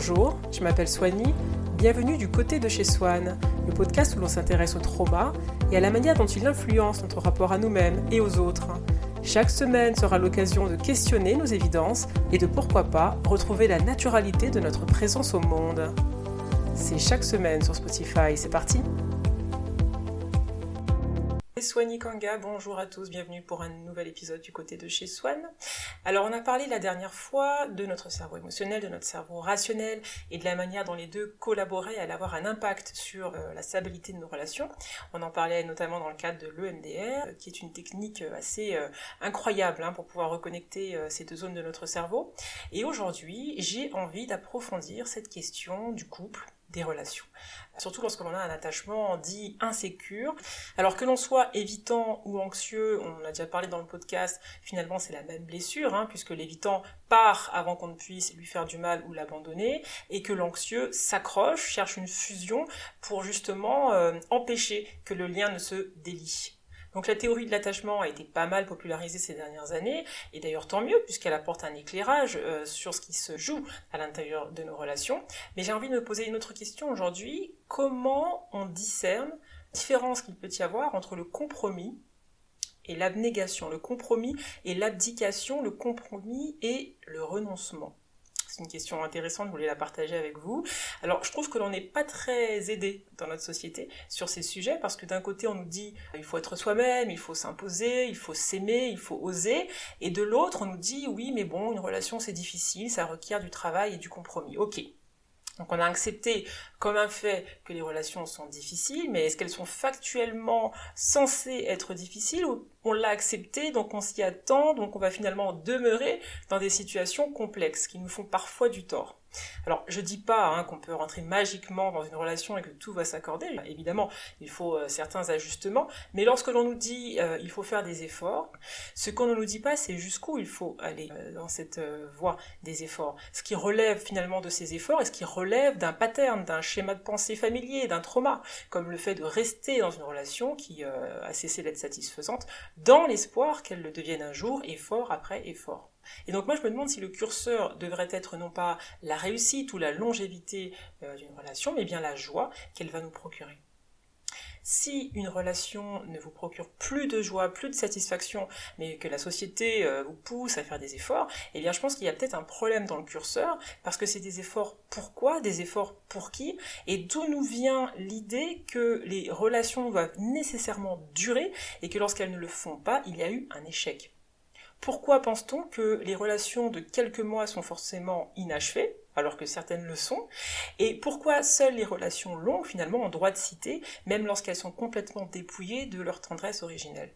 Bonjour, je m'appelle Soigny. Bienvenue du côté de chez Swan, le podcast où l'on s'intéresse au trauma et à la manière dont il influence notre rapport à nous-mêmes et aux autres. Chaque semaine sera l'occasion de questionner nos évidences et de pourquoi pas retrouver la naturalité de notre présence au monde. C'est chaque semaine sur Spotify, c'est parti Soigny Kanga, bonjour à tous, bienvenue pour un nouvel épisode du côté de chez Swan. Alors on a parlé la dernière fois de notre cerveau émotionnel, de notre cerveau rationnel et de la manière dont les deux collaboraient à avoir un impact sur euh, la stabilité de nos relations. On en parlait notamment dans le cadre de l'EMDR, euh, qui est une technique euh, assez incroyable hein, pour pouvoir reconnecter ces deux zones de notre cerveau. Et aujourd'hui, j'ai envie d'approfondir cette question du couple des relations. Surtout lorsque l'on a un attachement dit insécure. Alors que l'on soit évitant ou anxieux, on a déjà parlé dans le podcast, finalement c'est la même blessure, hein, puisque l'évitant part avant qu'on ne puisse lui faire du mal ou l'abandonner, et que l'anxieux s'accroche, cherche une fusion pour justement euh, empêcher que le lien ne se délie. Donc la théorie de l'attachement a été pas mal popularisée ces dernières années, et d'ailleurs tant mieux, puisqu'elle apporte un éclairage euh, sur ce qui se joue à l'intérieur de nos relations. Mais j'ai envie de me poser une autre question aujourd'hui. Comment on discerne la différence qu'il peut y avoir entre le compromis et l'abnégation, le compromis et l'abdication, le compromis et le renoncement? C'est une question intéressante, je voulais la partager avec vous. Alors, je trouve que l'on n'est pas très aidé dans notre société sur ces sujets parce que d'un côté, on nous dit il faut être soi-même, il faut s'imposer, il faut s'aimer, il faut oser, et de l'autre, on nous dit oui, mais bon, une relation c'est difficile, ça requiert du travail et du compromis. Ok, donc on a accepté comme un fait que les relations sont difficiles, mais est-ce qu'elles sont factuellement censées être difficiles ou on l'a accepté, donc on s'y attend, donc on va finalement demeurer dans des situations complexes qui nous font parfois du tort. Alors, je dis pas hein, qu'on peut rentrer magiquement dans une relation et que tout va s'accorder. Évidemment, il faut euh, certains ajustements. Mais lorsque l'on nous dit euh, il faut faire des efforts, ce qu'on ne nous dit pas, c'est jusqu'où il faut aller euh, dans cette voie des efforts. Ce qui relève finalement de ces efforts et ce qui relève d'un pattern, d'un schéma de pensée familier, d'un trauma, comme le fait de rester dans une relation qui a cessé d'être satisfaisante, dans l'espoir qu'elle le devienne un jour, effort après effort. Et donc moi je me demande si le curseur devrait être non pas la réussite ou la longévité euh, d'une relation, mais bien la joie qu'elle va nous procurer. Si une relation ne vous procure plus de joie, plus de satisfaction, mais que la société euh, vous pousse à faire des efforts, eh bien je pense qu'il y a peut-être un problème dans le curseur, parce que c'est des efforts pourquoi, des efforts pour qui, et d'où nous vient l'idée que les relations doivent nécessairement durer, et que lorsqu'elles ne le font pas, il y a eu un échec. Pourquoi pense-t-on que les relations de quelques mois sont forcément inachevées, alors que certaines le sont? Et pourquoi seules les relations longues, finalement, ont droit de citer, même lorsqu'elles sont complètement dépouillées de leur tendresse originelle?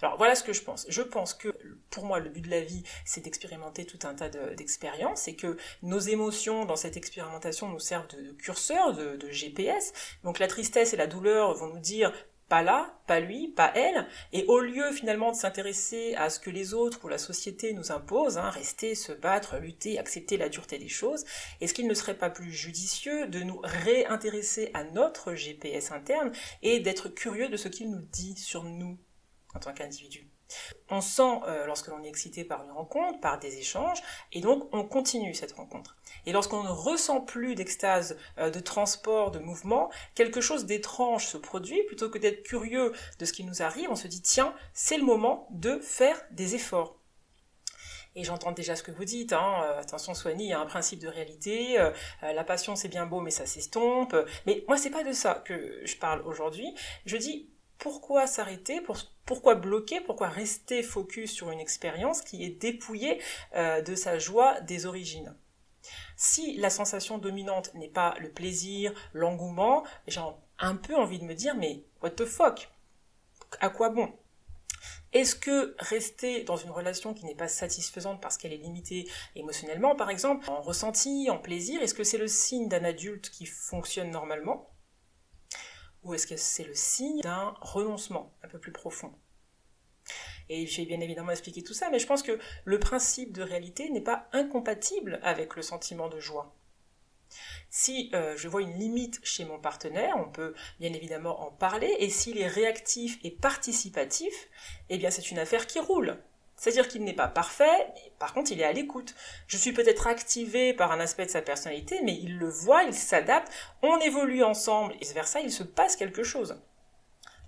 Alors voilà ce que je pense. Je pense que pour moi le but de la vie c'est d'expérimenter tout un tas d'expériences et que nos émotions dans cette expérimentation nous servent de, curseur, de, de GPS. Donc la tristesse et la douleur vont nous dire pas là, pas lui, pas elle, et au lieu finalement de s'intéresser à ce que les autres ou la société nous imposent, hein, rester, se battre, lutter, accepter la dureté des choses, est-ce qu'il ne serait pas plus judicieux de nous réintéresser à notre GPS interne et d'être curieux de ce qu'il nous dit sur nous en tant qu'individu? On sent euh, lorsque l'on est excité par une rencontre, par des échanges, et donc on continue cette rencontre. Et lorsqu'on ne ressent plus d'extase, euh, de transport, de mouvement, quelque chose d'étrange se produit, plutôt que d'être curieux de ce qui nous arrive, on se dit tiens, c'est le moment de faire des efforts. Et j'entends déjà ce que vous dites, hein, euh, attention Soigny, il y a un principe de réalité, la passion c'est bien beau mais ça s'estompe. Mais moi c'est pas de ça que je parle aujourd'hui. Je dis pourquoi s'arrêter Pourquoi bloquer Pourquoi rester focus sur une expérience qui est dépouillée euh, de sa joie des origines. Si la sensation dominante n'est pas le plaisir, l'engouement, j'ai un peu envie de me dire mais what the fuck? À quoi bon? Est-ce que rester dans une relation qui n'est pas satisfaisante parce qu'elle est limitée émotionnellement, par exemple, en ressenti, en plaisir, est-ce que c'est le signe d'un adulte qui fonctionne normalement? Ou est-ce que c'est le signe d'un renoncement un peu plus profond? Et j'ai bien évidemment expliqué tout ça, mais je pense que le principe de réalité n'est pas incompatible avec le sentiment de joie. Si euh, je vois une limite chez mon partenaire, on peut bien évidemment en parler, et s'il est réactif et participatif, eh bien c'est une affaire qui roule. C'est-à-dire qu'il n'est pas parfait, mais par contre il est à l'écoute. Je suis peut-être activé par un aspect de sa personnalité, mais il le voit, il s'adapte, on évolue ensemble, et vice-versa, il se passe quelque chose.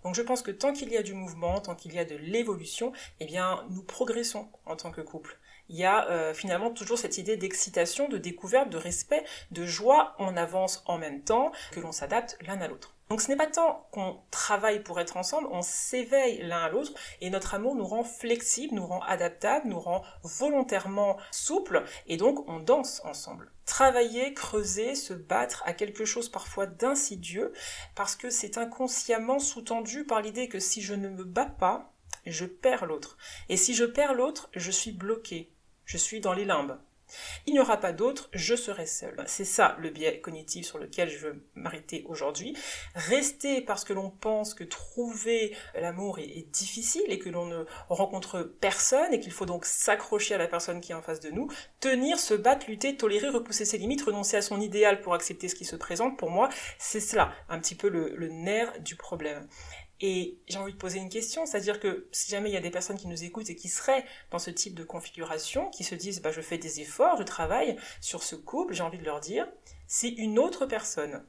Donc je pense que tant qu'il y a du mouvement, tant qu'il y a de l'évolution, eh bien nous progressons en tant que couple. Il y a euh, finalement toujours cette idée d'excitation, de découverte, de respect, de joie, on avance en même temps, que l'on s'adapte l'un à l'autre. Donc ce n'est pas tant qu'on travaille pour être ensemble, on s'éveille l'un à l'autre et notre amour nous rend flexibles, nous rend adaptables, nous rend volontairement souples et donc on danse ensemble. Travailler, creuser, se battre à quelque chose parfois d'insidieux parce que c'est inconsciemment sous-tendu par l'idée que si je ne me bats pas, je perds l'autre. Et si je perds l'autre, je suis bloqué, je suis dans les limbes. Il n'y aura pas d'autre, je serai seul. C'est ça le biais cognitif sur lequel je veux m'arrêter aujourd'hui. Rester parce que l'on pense que trouver l'amour est, difficile et que l'on ne rencontre personne et qu'il faut donc s'accrocher à la personne qui est en face de nous. Tenir, se battre, lutter, tolérer, repousser ses limites, renoncer à son idéal pour accepter ce qui se présente, pour moi, c'est cela un petit peu le nerf du problème. Et j'ai envie de poser une question, c'est-à-dire que si jamais il y a des personnes qui nous écoutent et qui seraient dans ce type de configuration, qui se disent bah, je fais des efforts, je travaille sur ce couple, j'ai envie de leur dire, si une autre personne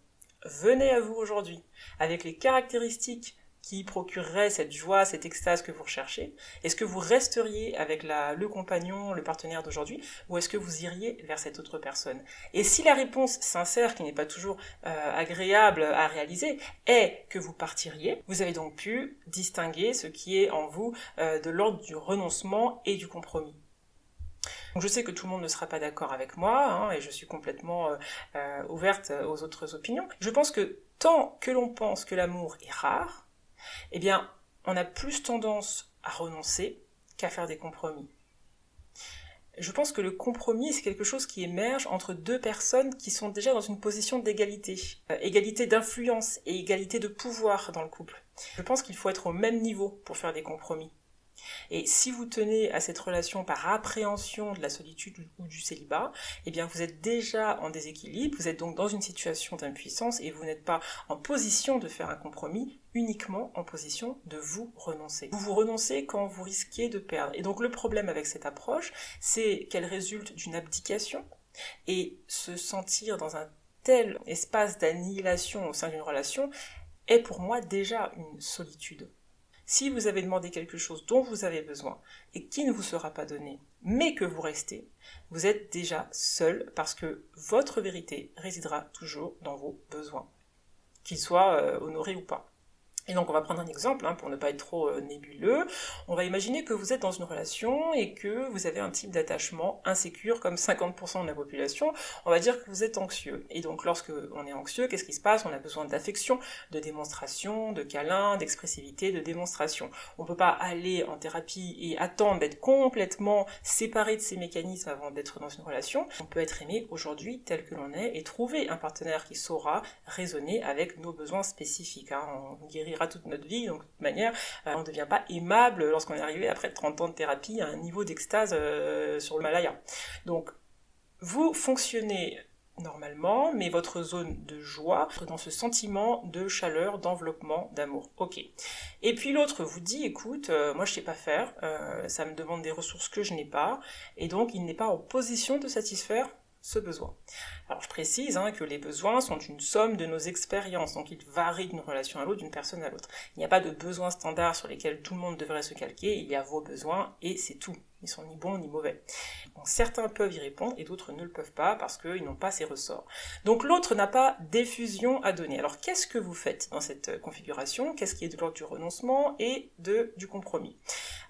venait à vous aujourd'hui avec les caractéristiques qui procurerait cette joie, cette extase que vous recherchez Est-ce que vous resteriez avec le compagnon, le partenaire d'aujourd'hui, ou est-ce que vous iriez vers cette autre personne? Et si la réponse sincère, qui n'est pas toujours euh, agréable à réaliser, est que vous partiriez, vous avez donc pu distinguer ce qui est en vous euh, de l'ordre du renoncement et du compromis. Je sais que tout le monde ne sera pas d'accord avec moi, hein, et je suis complètement euh, ouverte aux autres opinions. Je pense que tant que l'on pense que l'amour est rare, eh bien, on a plus tendance à renoncer qu'à faire des compromis. Je pense que le compromis, c'est quelque chose qui émerge entre deux personnes qui sont déjà dans une position d'égalité. Euh, égalité d'influence et égalité de pouvoir dans le couple. Je pense qu'il faut être au même niveau pour faire des compromis. Et si vous tenez à cette relation par appréhension de la solitude ou du célibat, eh bien vous êtes déjà en déséquilibre, vous êtes donc dans une situation d'impuissance et vous n'êtes pas en position de faire un compromis, uniquement en position de vous renoncer. Vous vous renoncez quand vous risquez de perdre. Et donc le problème avec cette approche, c'est qu'elle résulte d'une abdication et se sentir dans un tel espace d'annihilation au sein d'une relation est pour moi déjà une solitude. Si vous avez demandé quelque chose dont vous avez besoin et qui ne vous sera pas donné, mais que vous restez, vous êtes déjà seul parce que votre vérité résidera toujours dans vos besoins, qu'ils soient euh, honorés ou pas. Et donc on va prendre un exemple hein, pour ne pas être trop euh, nébuleux. On va imaginer que vous êtes dans une relation et que vous avez un type d'attachement insécure comme 50% de la population. On va dire que vous êtes anxieux. Et donc lorsque on est anxieux, qu'est-ce qui se passe? On a besoin d'affection, de démonstration, de câlin, d'expressivité, de démonstration. On peut pas aller en thérapie et attendre d'être complètement séparé de ces mécanismes avant d'être dans une relation. On peut être aimé aujourd'hui tel que l'on est et trouver un partenaire qui saura raisonner avec nos besoins spécifiques. Hein. On toute notre vie, donc de toute manière, euh, on ne devient pas aimable lorsqu'on est arrivé après 30 ans de thérapie à un niveau d'extase euh, sur le Malaya. Donc, vous fonctionnez normalement, mais votre zone de joie dans ce sentiment de chaleur, d'enveloppement, d'amour. Ok. Et puis l'autre vous dit, écoute, euh, moi je sais pas faire, ça me demande des ressources que je n'ai pas, et donc il n'est pas en position de satisfaire ce besoin. Alors je précise hein, que les besoins sont une somme de nos expériences, donc ils varient d'une relation à l'autre, d'une personne à l'autre. Il n'y a pas de besoins standards sur lesquels tout le monde devrait se calquer, il y a vos besoins et c'est tout. Ils sont ni bons ni mauvais. certains peuvent y répondre et d'autres ne le peuvent pas parce qu'ils n'ont pas ces ressorts. Donc l'autre n'a pas d'effusion à donner. Alors qu'est-ce que vous faites dans cette configuration? Qu'est-ce qui est de l'ordre du renoncement et de, du compromis?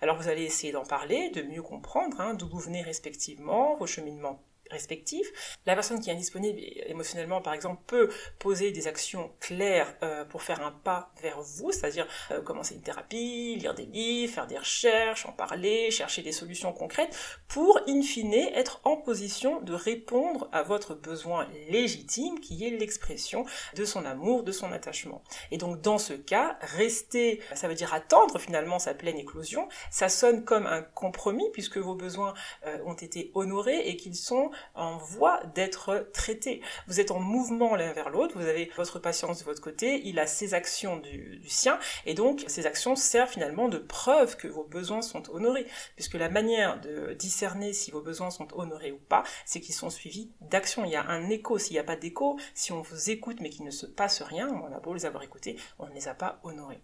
Alors vous allez essayer d'en parler, de mieux comprendre hein, d'où vous venez respectivement, vos cheminements respectifs. La personne qui est indisponible émotionnellement, par exemple, peut poser des actions claires euh, pour faire un pas vers vous, c'est-à-dire euh, commencer une thérapie, lire des livres, faire des recherches, en parler, chercher des solutions concrètes, pour, in fine, être en position de répondre à votre besoin légitime, qui est l'expression de son amour, de son attachement. Et donc, dans ce cas, rester, ça veut dire attendre finalement sa pleine éclosion, ça sonne comme un compromis, puisque vos besoins euh, ont été honorés et qu'ils sont en voie d'être traité. Vous êtes en mouvement l'un vers l'autre, vous avez votre patience de votre côté, il a ses actions du, sien, et donc ces actions servent finalement de preuve que vos besoins sont honorés, puisque la manière de discerner si vos besoins sont honorés ou pas, c'est qu'ils sont suivis d'actions. Il y a un écho. S'il n'y a pas d'écho, si on vous écoute mais qu'il ne se passe rien, on a beau les avoir écoutés, on ne les a pas honorés.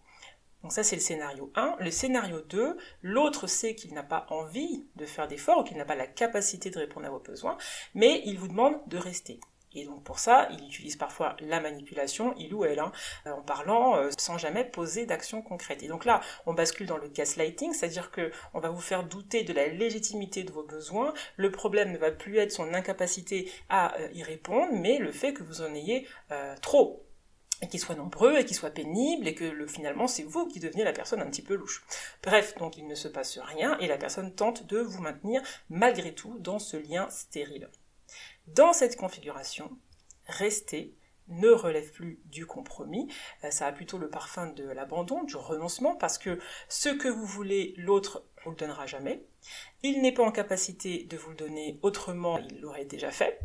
Donc ça, c'est le scénario 1. Le scénario 2, l'autre sait qu'il n'a pas envie de faire d'efforts, qu'il n'a pas la capacité de répondre à vos besoins, mais il vous demande de rester. Et donc pour ça, il utilise parfois la manipulation, il ou elle, hein, euh, en parlant euh, sans jamais poser d'action concrète. Et donc là, on bascule dans le gaslighting, c'est-à-dire que on va vous faire douter de la légitimité de vos besoins. Le problème ne va plus être son incapacité à euh, y répondre, mais le fait que vous en ayez trop et qu'ils soient nombreux et qu'ils soient pénibles et que le, finalement c'est vous qui devenez la personne un petit peu louche. Bref, donc il ne se passe rien et la personne tente de vous maintenir malgré tout dans ce lien stérile. Dans cette configuration, rester ne relève plus du compromis, euh, ça a plutôt le parfum de l'abandon, du renoncement, parce que ce que vous voulez, l'autre vous le donnera jamais. Il n'est pas en capacité de vous le donner autrement, il l'aurait déjà fait.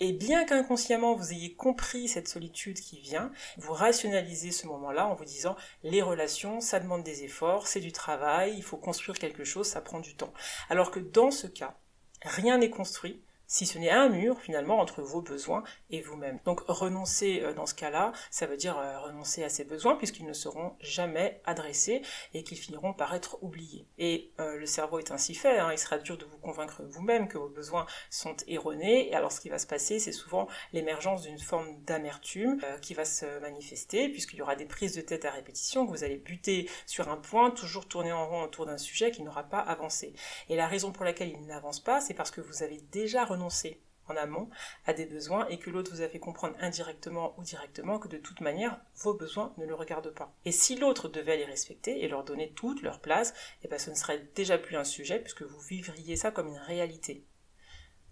Et bien qu'inconsciemment vous ayez compris cette solitude qui vient, vous rationalisez ce moment-là en vous disant les relations, ça demande des efforts, c'est du travail, il faut construire quelque chose, ça prend du temps. Alors que dans ce cas, rien n'est construit, si ce n'est un mur finalement entre vos besoins et vous-même. Donc renoncer euh, dans ce cas-là, ça veut dire euh, renoncer à ses besoins puisqu'ils ne seront jamais adressés et qu'ils finiront par être oubliés. Et euh, le cerveau est ainsi fait, hein. il sera dur de vous convaincre vous-même que vos besoins sont erronés et alors ce qui va se passer, c'est souvent l'émergence d'une forme d'amertume qui va se manifester puisqu'il y aura des prises de tête à répétition, que vous allez buter sur un point, toujours tourner en rond autour d'un sujet qui n'aura pas avancé. Et la raison pour laquelle il n'avance pas, c'est parce que vous avez déjà renoncé renoncer en amont à des besoins et que l'autre vous a fait comprendre indirectement ou directement que de toute manière vos besoins ne le regardent pas. Et si l'autre devait les respecter et leur donner toute leur place, eh ben ce ne serait déjà plus un sujet puisque vous vivriez ça comme une réalité.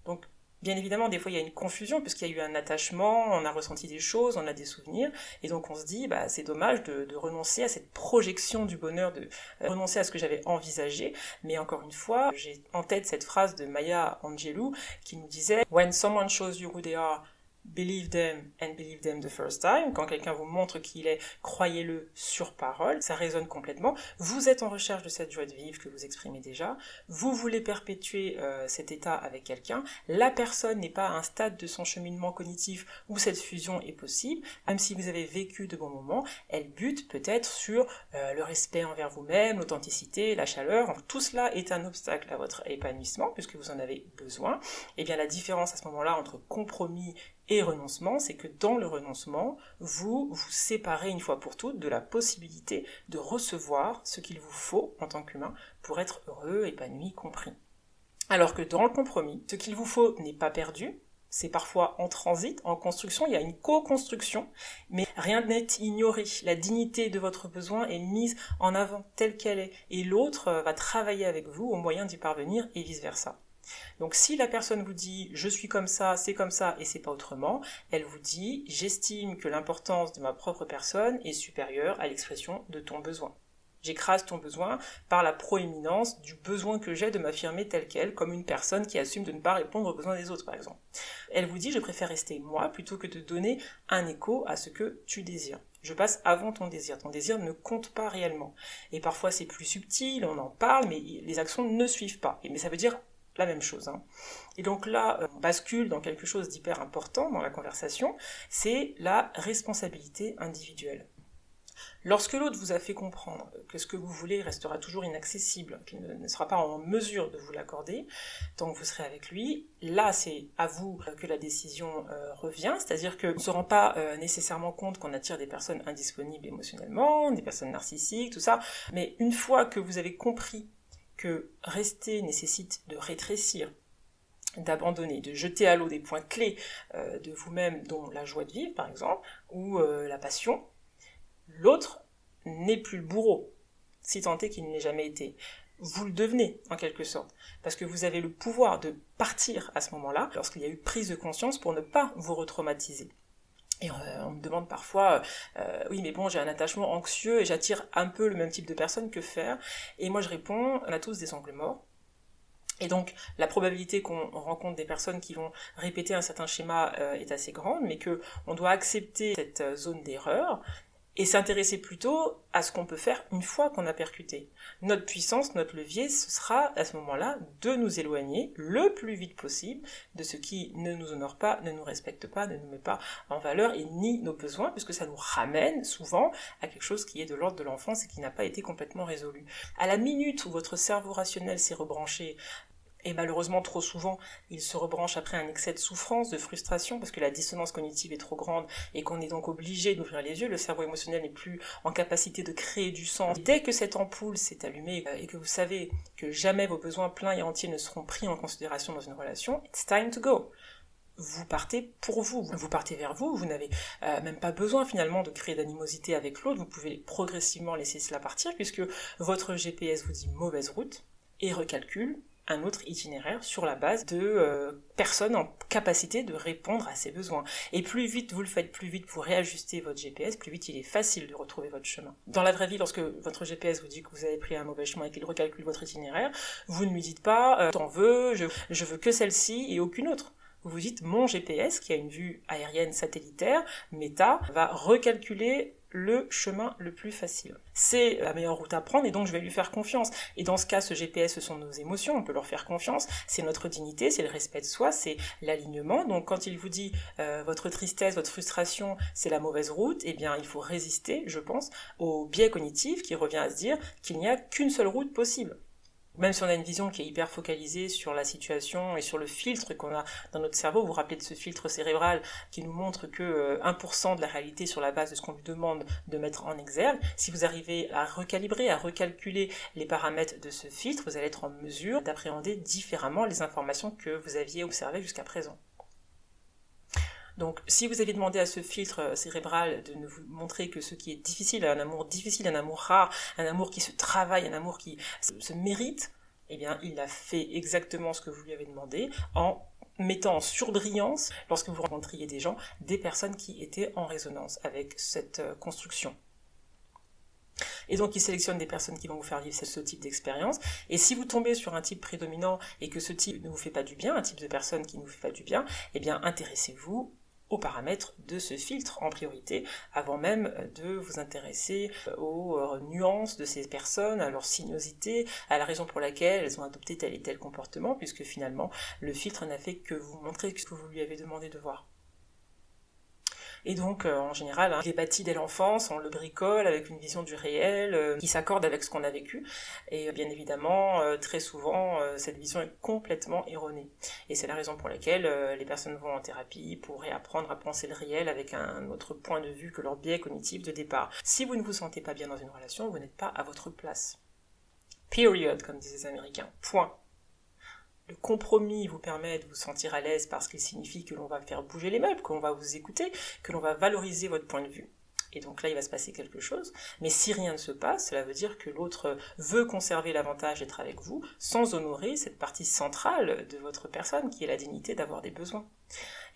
Donc Bien évidemment, des fois, il y a une confusion puisqu'il y a eu un attachement, on a ressenti des choses, on a des souvenirs, et donc on se dit, bah, c'est dommage de, renoncer à cette projection du bonheur, de renoncer à ce que j'avais envisagé. Mais encore une fois, j'ai en tête cette phrase de Maya Angelou qui nous disait, When someone shows you who they are, believe them and believe them the first time. Quand quelqu'un vous montre qu'il est, croyez-le sur parole. Ça résonne complètement. Vous êtes en recherche de cette joie de vivre que vous exprimez déjà. Vous voulez perpétuer euh, cet état avec quelqu'un. La personne n'est pas à un stade de son cheminement cognitif où cette fusion est possible. Même si vous avez vécu de bons moments, elle bute peut-être sur euh, le respect envers vous-même, l'authenticité, la chaleur. tout cela est un obstacle à votre épanouissement puisque vous en avez besoin. Et eh bien la différence à ce moment-là entre compromis et renoncement, c'est que dans le renoncement, vous vous séparez une fois pour toutes de la possibilité de recevoir ce qu'il vous faut en tant qu'humain pour être heureux, épanoui, compris. Alors que dans le compromis, ce qu'il vous faut n'est pas perdu, c'est parfois en transit, en construction, il y a une co-construction, mais rien n'est ignoré. La dignité de votre besoin est mise en avant telle qu'elle est, et l'autre va travailler avec vous au moyen d'y parvenir et vice-versa. Donc si la personne vous dit je suis comme ça, c'est comme ça et c'est pas autrement, elle vous dit j'estime que l'importance de ma propre personne est supérieure à l'expression de ton besoin. J'écrase ton besoin par la proéminence du besoin que j'ai de m'affirmer tel quel, comme une personne qui assume de ne pas répondre aux besoins des autres, par exemple. Elle vous dit, je préfère rester moi plutôt que de donner un écho à ce que tu désires. Je passe avant ton désir. Ton désir ne compte pas réellement. Et parfois c'est plus subtil, on en parle, mais les actions ne suivent pas. Mais ça veut dire la même chose. Hein. Et donc là, euh, on bascule dans quelque chose d'hyper important dans la conversation, c'est la responsabilité individuelle. Lorsque l'autre vous a fait comprendre que ce que vous voulez restera toujours inaccessible, qu'il ne sera pas en mesure de vous l'accorder, tant que vous serez avec lui, là c'est à vous que la décision euh, revient, c'est-à-dire qu'on ne se rend pas euh, nécessairement compte qu'on attire des personnes indisponibles émotionnellement, des personnes narcissiques, tout ça, mais une fois que vous avez compris que rester nécessite de rétrécir, d'abandonner, de jeter à l'eau des points clés euh, de vous-même, dont la joie de vivre par exemple, ou euh, la passion, l'autre n'est plus le bourreau, si tant est qu'il n'ait jamais été. Vous le devenez en quelque sorte, parce que vous avez le pouvoir de partir à ce moment-là, lorsqu'il y a eu prise de conscience pour ne pas vous retraumatiser. Et euh, on me demande parfois, euh, oui mais bon j'ai un attachement anxieux et j'attire un peu le même type de personne, que faire Et moi je réponds, on a tous des angles morts. Et donc, la probabilité qu'on rencontre des personnes qui vont répéter un certain schéma euh, est assez grande, mais que on doit accepter cette euh, zone d'erreur et s'intéresser plutôt à ce qu'on peut faire une fois qu'on a percuté. Notre puissance, notre levier, ce sera à ce moment-là de nous éloigner le plus vite possible de ce qui ne nous honore pas, ne nous respecte pas, ne nous met pas en valeur et nie nos besoins, puisque ça nous ramène souvent à quelque chose qui est de l'ordre de l'enfance et qui n'a pas été complètement résolu. À la minute où votre cerveau rationnel s'est rebranché et malheureusement, trop souvent, il se rebranche après un excès de souffrance, de frustration, parce que la dissonance cognitive est trop grande et qu'on est donc obligé d'ouvrir les yeux. Le cerveau émotionnel n'est plus en capacité de créer du sens. Dès que cette ampoule s'est allumée euh, et que vous savez que jamais vos besoins pleins et entiers ne seront pris en considération dans une relation, it's time to go vous partez pour vous, vous partez vers vous, vous n'avez euh, même pas besoin finalement de créer d'animosité avec l'autre, vous pouvez progressivement laisser cela partir puisque votre GPS vous dit mauvaise route et recalcule un autre itinéraire sur la base de euh, personnes en capacité de répondre à ses besoins. Et plus vite vous le faites, plus vite vous réajustez votre GPS, plus vite il est facile de retrouver votre chemin. Dans la vraie vie, lorsque votre GPS vous dit que vous avez pris un mauvais chemin et qu'il recalcule votre itinéraire, vous ne lui dites pas euh, t'en veux, je, je veux que celle-ci et aucune autre vous dites mon GPS qui a une vue aérienne satellitaire, méta, va recalculer le chemin le plus facile. C'est la meilleure route à prendre et donc je vais lui faire confiance. Et dans ce cas, ce GPS, ce sont nos émotions, on peut leur faire confiance. C'est notre dignité, c'est le respect de soi, c'est l'alignement. Donc quand il vous dit euh, votre tristesse, votre frustration, c'est la mauvaise route, eh bien il faut résister, je pense, au biais cognitif qui revient à se dire qu'il n'y a qu'une seule route possible même si on a une vision qui est hyper focalisée sur la situation et sur le filtre qu'on a dans notre cerveau, vous vous rappelez de ce filtre cérébral qui nous montre que 1% euh, de la réalité sur la base de ce qu'on lui demande de mettre en exergue, si vous arrivez à recalibrer, à recalculer les paramètres de ce filtre, vous allez être en mesure d'appréhender différemment les informations que vous aviez observées jusqu'à présent. Donc, si vous aviez demandé à ce filtre euh, cérébral de nous montrer que ce qui est difficile, un amour difficile, un amour rare, un amour qui se travaille, un amour qui se mérite, eh bien, il a fait exactement ce que vous lui avez demandé en mettant en surbrillance, lorsque vous rencontriez des gens, des personnes qui étaient en résonance avec cette euh, construction. Et donc, il sélectionne des personnes qui vont vous faire vivre ce type d'expérience. Et si vous tombez sur un type prédominant et que ce type ne vous fait pas du bien, un type de personne qui ne vous fait pas du bien, eh bien, intéressez-vous aux paramètres de ce filtre en priorité, avant même de vous intéresser euh, aux euh, nuances de ces personnes, à leur sinuosité, à la raison pour laquelle elles ont adopté tel et tel comportement, puisque finalement le filtre n'a fait que vous montrer ce que vous lui avez demandé de voir. Et donc, euh, en général, hein, il est bâti dès l'enfance, on le bricole avec une vision du réel euh, qui s'accorde avec ce qu'on a vécu. Et euh, bien évidemment, très souvent, cette vision est complètement erronée. Et c'est la raison pour laquelle les personnes vont en thérapie pour réapprendre à penser le réel avec un autre point de vue que leur biais cognitif de départ. Si vous ne vous sentez pas bien dans une relation, vous n'êtes pas à votre place. Period, comme disent les Américains. Point. Le compromis vous permet de vous sentir à l'aise parce qu'il signifie que l'on va faire bouger les meubles, qu'on va vous écouter, que l'on va valoriser votre point de vue. Et donc là, il va se passer quelque chose. Mais si rien ne se passe, cela veut dire que l'autre veut conserver l'avantage d'être avec vous sans honorer cette partie centrale de votre personne qui est la dignité d'avoir des besoins.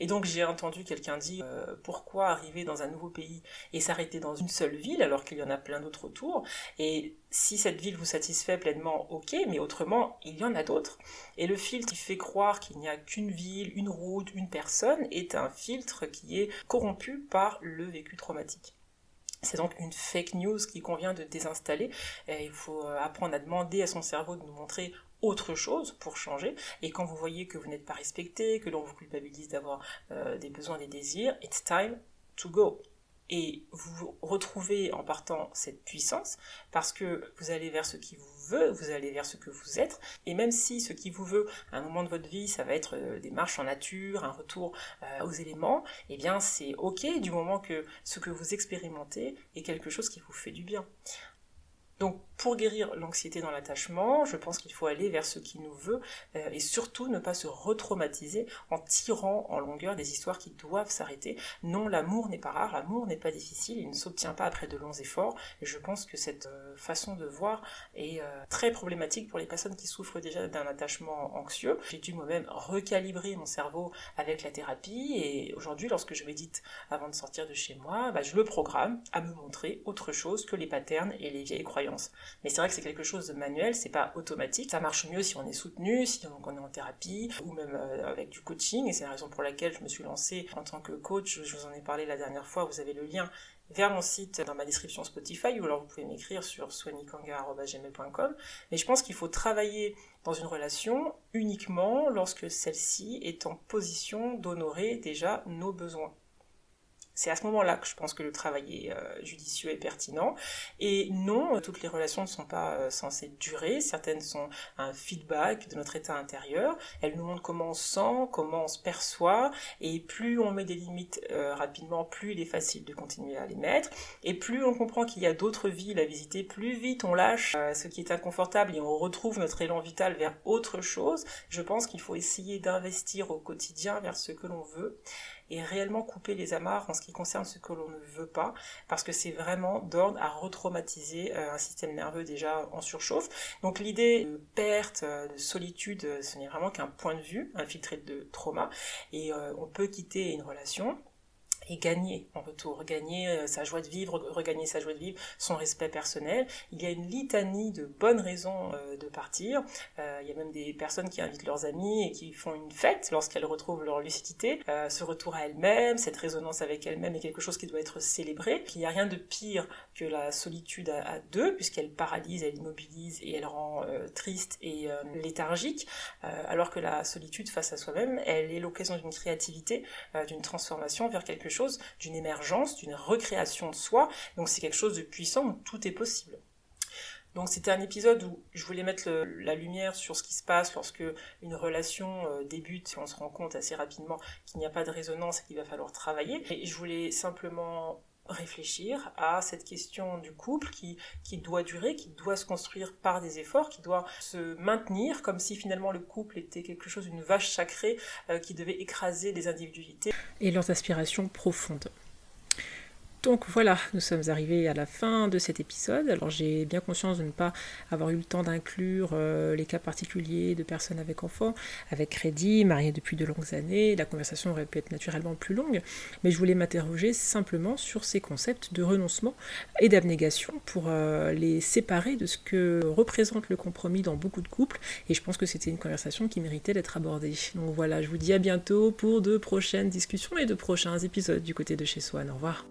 Et donc j'ai entendu quelqu'un dire euh, pourquoi arriver dans un nouveau pays et s'arrêter dans une seule ville alors qu'il y en a plein d'autres autour. Et si cette ville vous satisfait pleinement, ok, mais autrement, il y en a d'autres. Et le filtre qui fait croire qu'il n'y a qu'une ville, une route, une personne est un filtre qui est corrompu par le vécu traumatique. C'est donc une fake news qui convient de désinstaller. Il faut euh, apprendre à demander à son cerveau de nous montrer autre chose pour changer. Et quand vous voyez que vous n'êtes pas respecté, que l'on vous culpabilise d'avoir euh, des besoins, des désirs, it's time to go. Et vous retrouvez en partant cette puissance parce que vous allez vers ce qui vous veut, vous allez vers ce que vous êtes. Et même si ce qui vous veut, à un moment de votre vie, ça va être euh, des marches en nature, un retour euh, aux éléments, eh bien c'est ok du moment que ce que vous expérimentez est quelque chose qui vous fait du bien. Donc pour guérir l'anxiété dans l'attachement, je pense qu'il faut aller vers ce qui nous veut euh, et surtout ne pas se retraumatiser en tirant en longueur des histoires qui doivent s'arrêter. Non, l'amour n'est pas rare, l'amour n'est pas difficile, il ne s'obtient pas après de longs efforts et je pense que cette euh, façon de voir est euh, très problématique pour les personnes qui souffrent déjà d'un attachement anxieux. J'ai dû moi-même recalibrer mon cerveau avec la thérapie et aujourd'hui lorsque je médite avant de sortir de chez moi, bah, je le programme à me montrer autre chose que les patterns et les vieilles croyances Mais c'est vrai que c'est quelque chose de manuel, c'est pas automatique. Ça marche mieux si on est soutenu, si on est en thérapie, ou même euh, avec du coaching. Et c'est la raison pour laquelle je me suis lancée en tant que coach. Je vous en ai parlé la dernière fois, vous avez le lien vers mon site dans ma description Spotify ou alors vous pouvez m'écrire sur swanikanga.gmail.com. Mais je pense qu'il faut travailler dans une relation uniquement lorsque celle-ci est en position d'honorer déjà nos besoins. C'est à ce moment-là que je pense que le travail est euh, judicieux et pertinent. Et non, toutes les relations ne sont pas euh, censées durer. Certaines sont un feedback de notre état intérieur. Elles nous montrent comment on sent, comment on se perçoit. Et plus on met des limites euh, rapidement, plus il est facile de continuer à les mettre. Et plus on comprend qu'il y a d'autres villes à visiter, plus vite on lâche ce qui est inconfortable et on retrouve notre élan vital vers autre chose. Je pense qu'il faut essayer d'investir au quotidien vers ce que l'on veut et réellement couper les amarres en ce qui concerne ce que l'on ne veut pas, parce que c'est vraiment d'ordre à retraumatiser euh, un système nerveux déjà en surchauffe. Donc l'idée de perte, euh, de solitude, euh, ce n'est vraiment qu'un point de vue infiltré de trauma, et on peut quitter une relation et gagner en retour, gagner euh, sa joie de vivre, regagner sa joie de vivre, son respect personnel. Il y a une litanie de bonnes raisons euh, de partir. Euh, il y a même des personnes qui invitent leurs amis et qui font une fête lorsqu'elles retrouvent leur lucidité. ce retour à elles-mêmes, cette résonance avec elles-mêmes est quelque chose qui doit être célébré. Il n'y a rien de pire que la solitude à, deux, puisqu'elle paralyse, elle immobilise et elle rend triste et léthargique, alors que la solitude face à soi-même, elle est l'occasion d'une créativité, d'une transformation vers quelque chose d'une émergence, d'une recréation de soi. Donc c'est quelque chose de puissant où tout est possible. Donc c'était un épisode où je voulais mettre la lumière sur ce qui se passe lorsque une relation euh, débute et on se rend compte assez rapidement qu'il n'y a pas de résonance et qu'il va falloir travailler. Et je voulais simplement réfléchir à cette question du couple qui, qui doit durer, qui doit se construire par des efforts, qui doit se maintenir comme si finalement le couple était quelque chose, une vache sacrée euh, qui devait écraser les individualités. Et leurs aspirations profondes. Donc voilà, nous sommes arrivés à la fin de cet épisode. Alors j'ai bien conscience de ne pas avoir eu le temps d'inclure euh, les cas particuliers de personnes avec enfants, avec crédit, mariées depuis de longues années. La conversation aurait pu être naturellement plus longue, mais je voulais m'interroger simplement sur ces concepts de renoncement et d'abnégation pour euh, les séparer de ce que représente le compromis dans beaucoup de couples. Et je pense que c'était une conversation qui méritait d'être abordée. Donc voilà, je vous dis à bientôt pour de prochaines discussions et de prochains épisodes du côté de chez Swan. Au revoir.